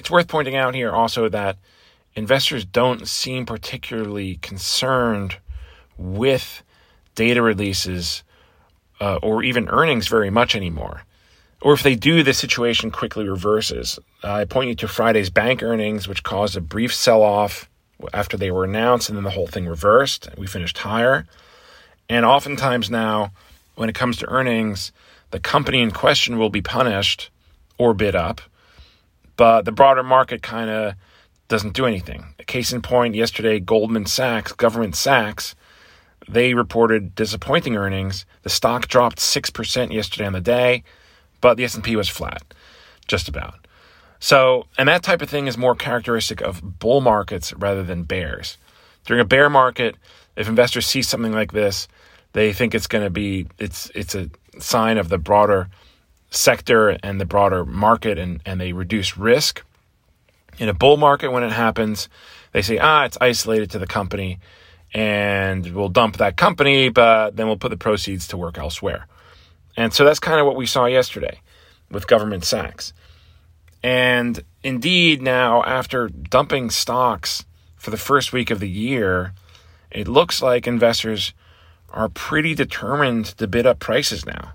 It's worth pointing out here also that investors don't seem particularly concerned with data releases uh, or even earnings very much anymore. Or if they do, the situation quickly reverses. I point you to Friday's bank earnings, which caused a brief sell off after they were announced, and then the whole thing reversed. We finished higher. And oftentimes now, when it comes to earnings, the company in question will be punished or bid up but the broader market kind of doesn't do anything. Case in point, yesterday, Goldman Sachs, Goldman Sachs, they reported disappointing earnings. The stock dropped 6% yesterday on the day, but the S&P was flat, just about. So, and that type of thing is more characteristic of bull markets rather than bears. During a bear market, if investors see something like this, they think it's going to be it's it's a sign of the broader sector and the broader market and, and they reduce risk. In a bull market, when it happens, they say, ah, it's isolated to the company and we'll dump that company, but then we'll put the proceeds to work elsewhere. And so that's kind of what we saw yesterday with Goldman Sachs. And indeed, now after dumping stocks for the first week of the year, it looks like investors are pretty determined to bid up prices now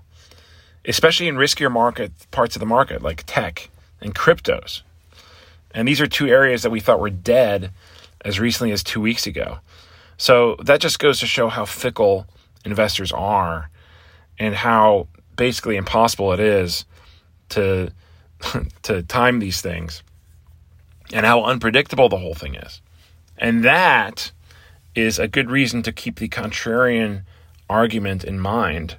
especially in riskier market parts of the market like tech and cryptos. And these are two areas that we thought were dead as recently as two weeks ago. So that just goes to show how fickle investors are and how basically impossible it is to to time these things and how unpredictable the whole thing is. And that is a good reason to keep the contrarian argument in mind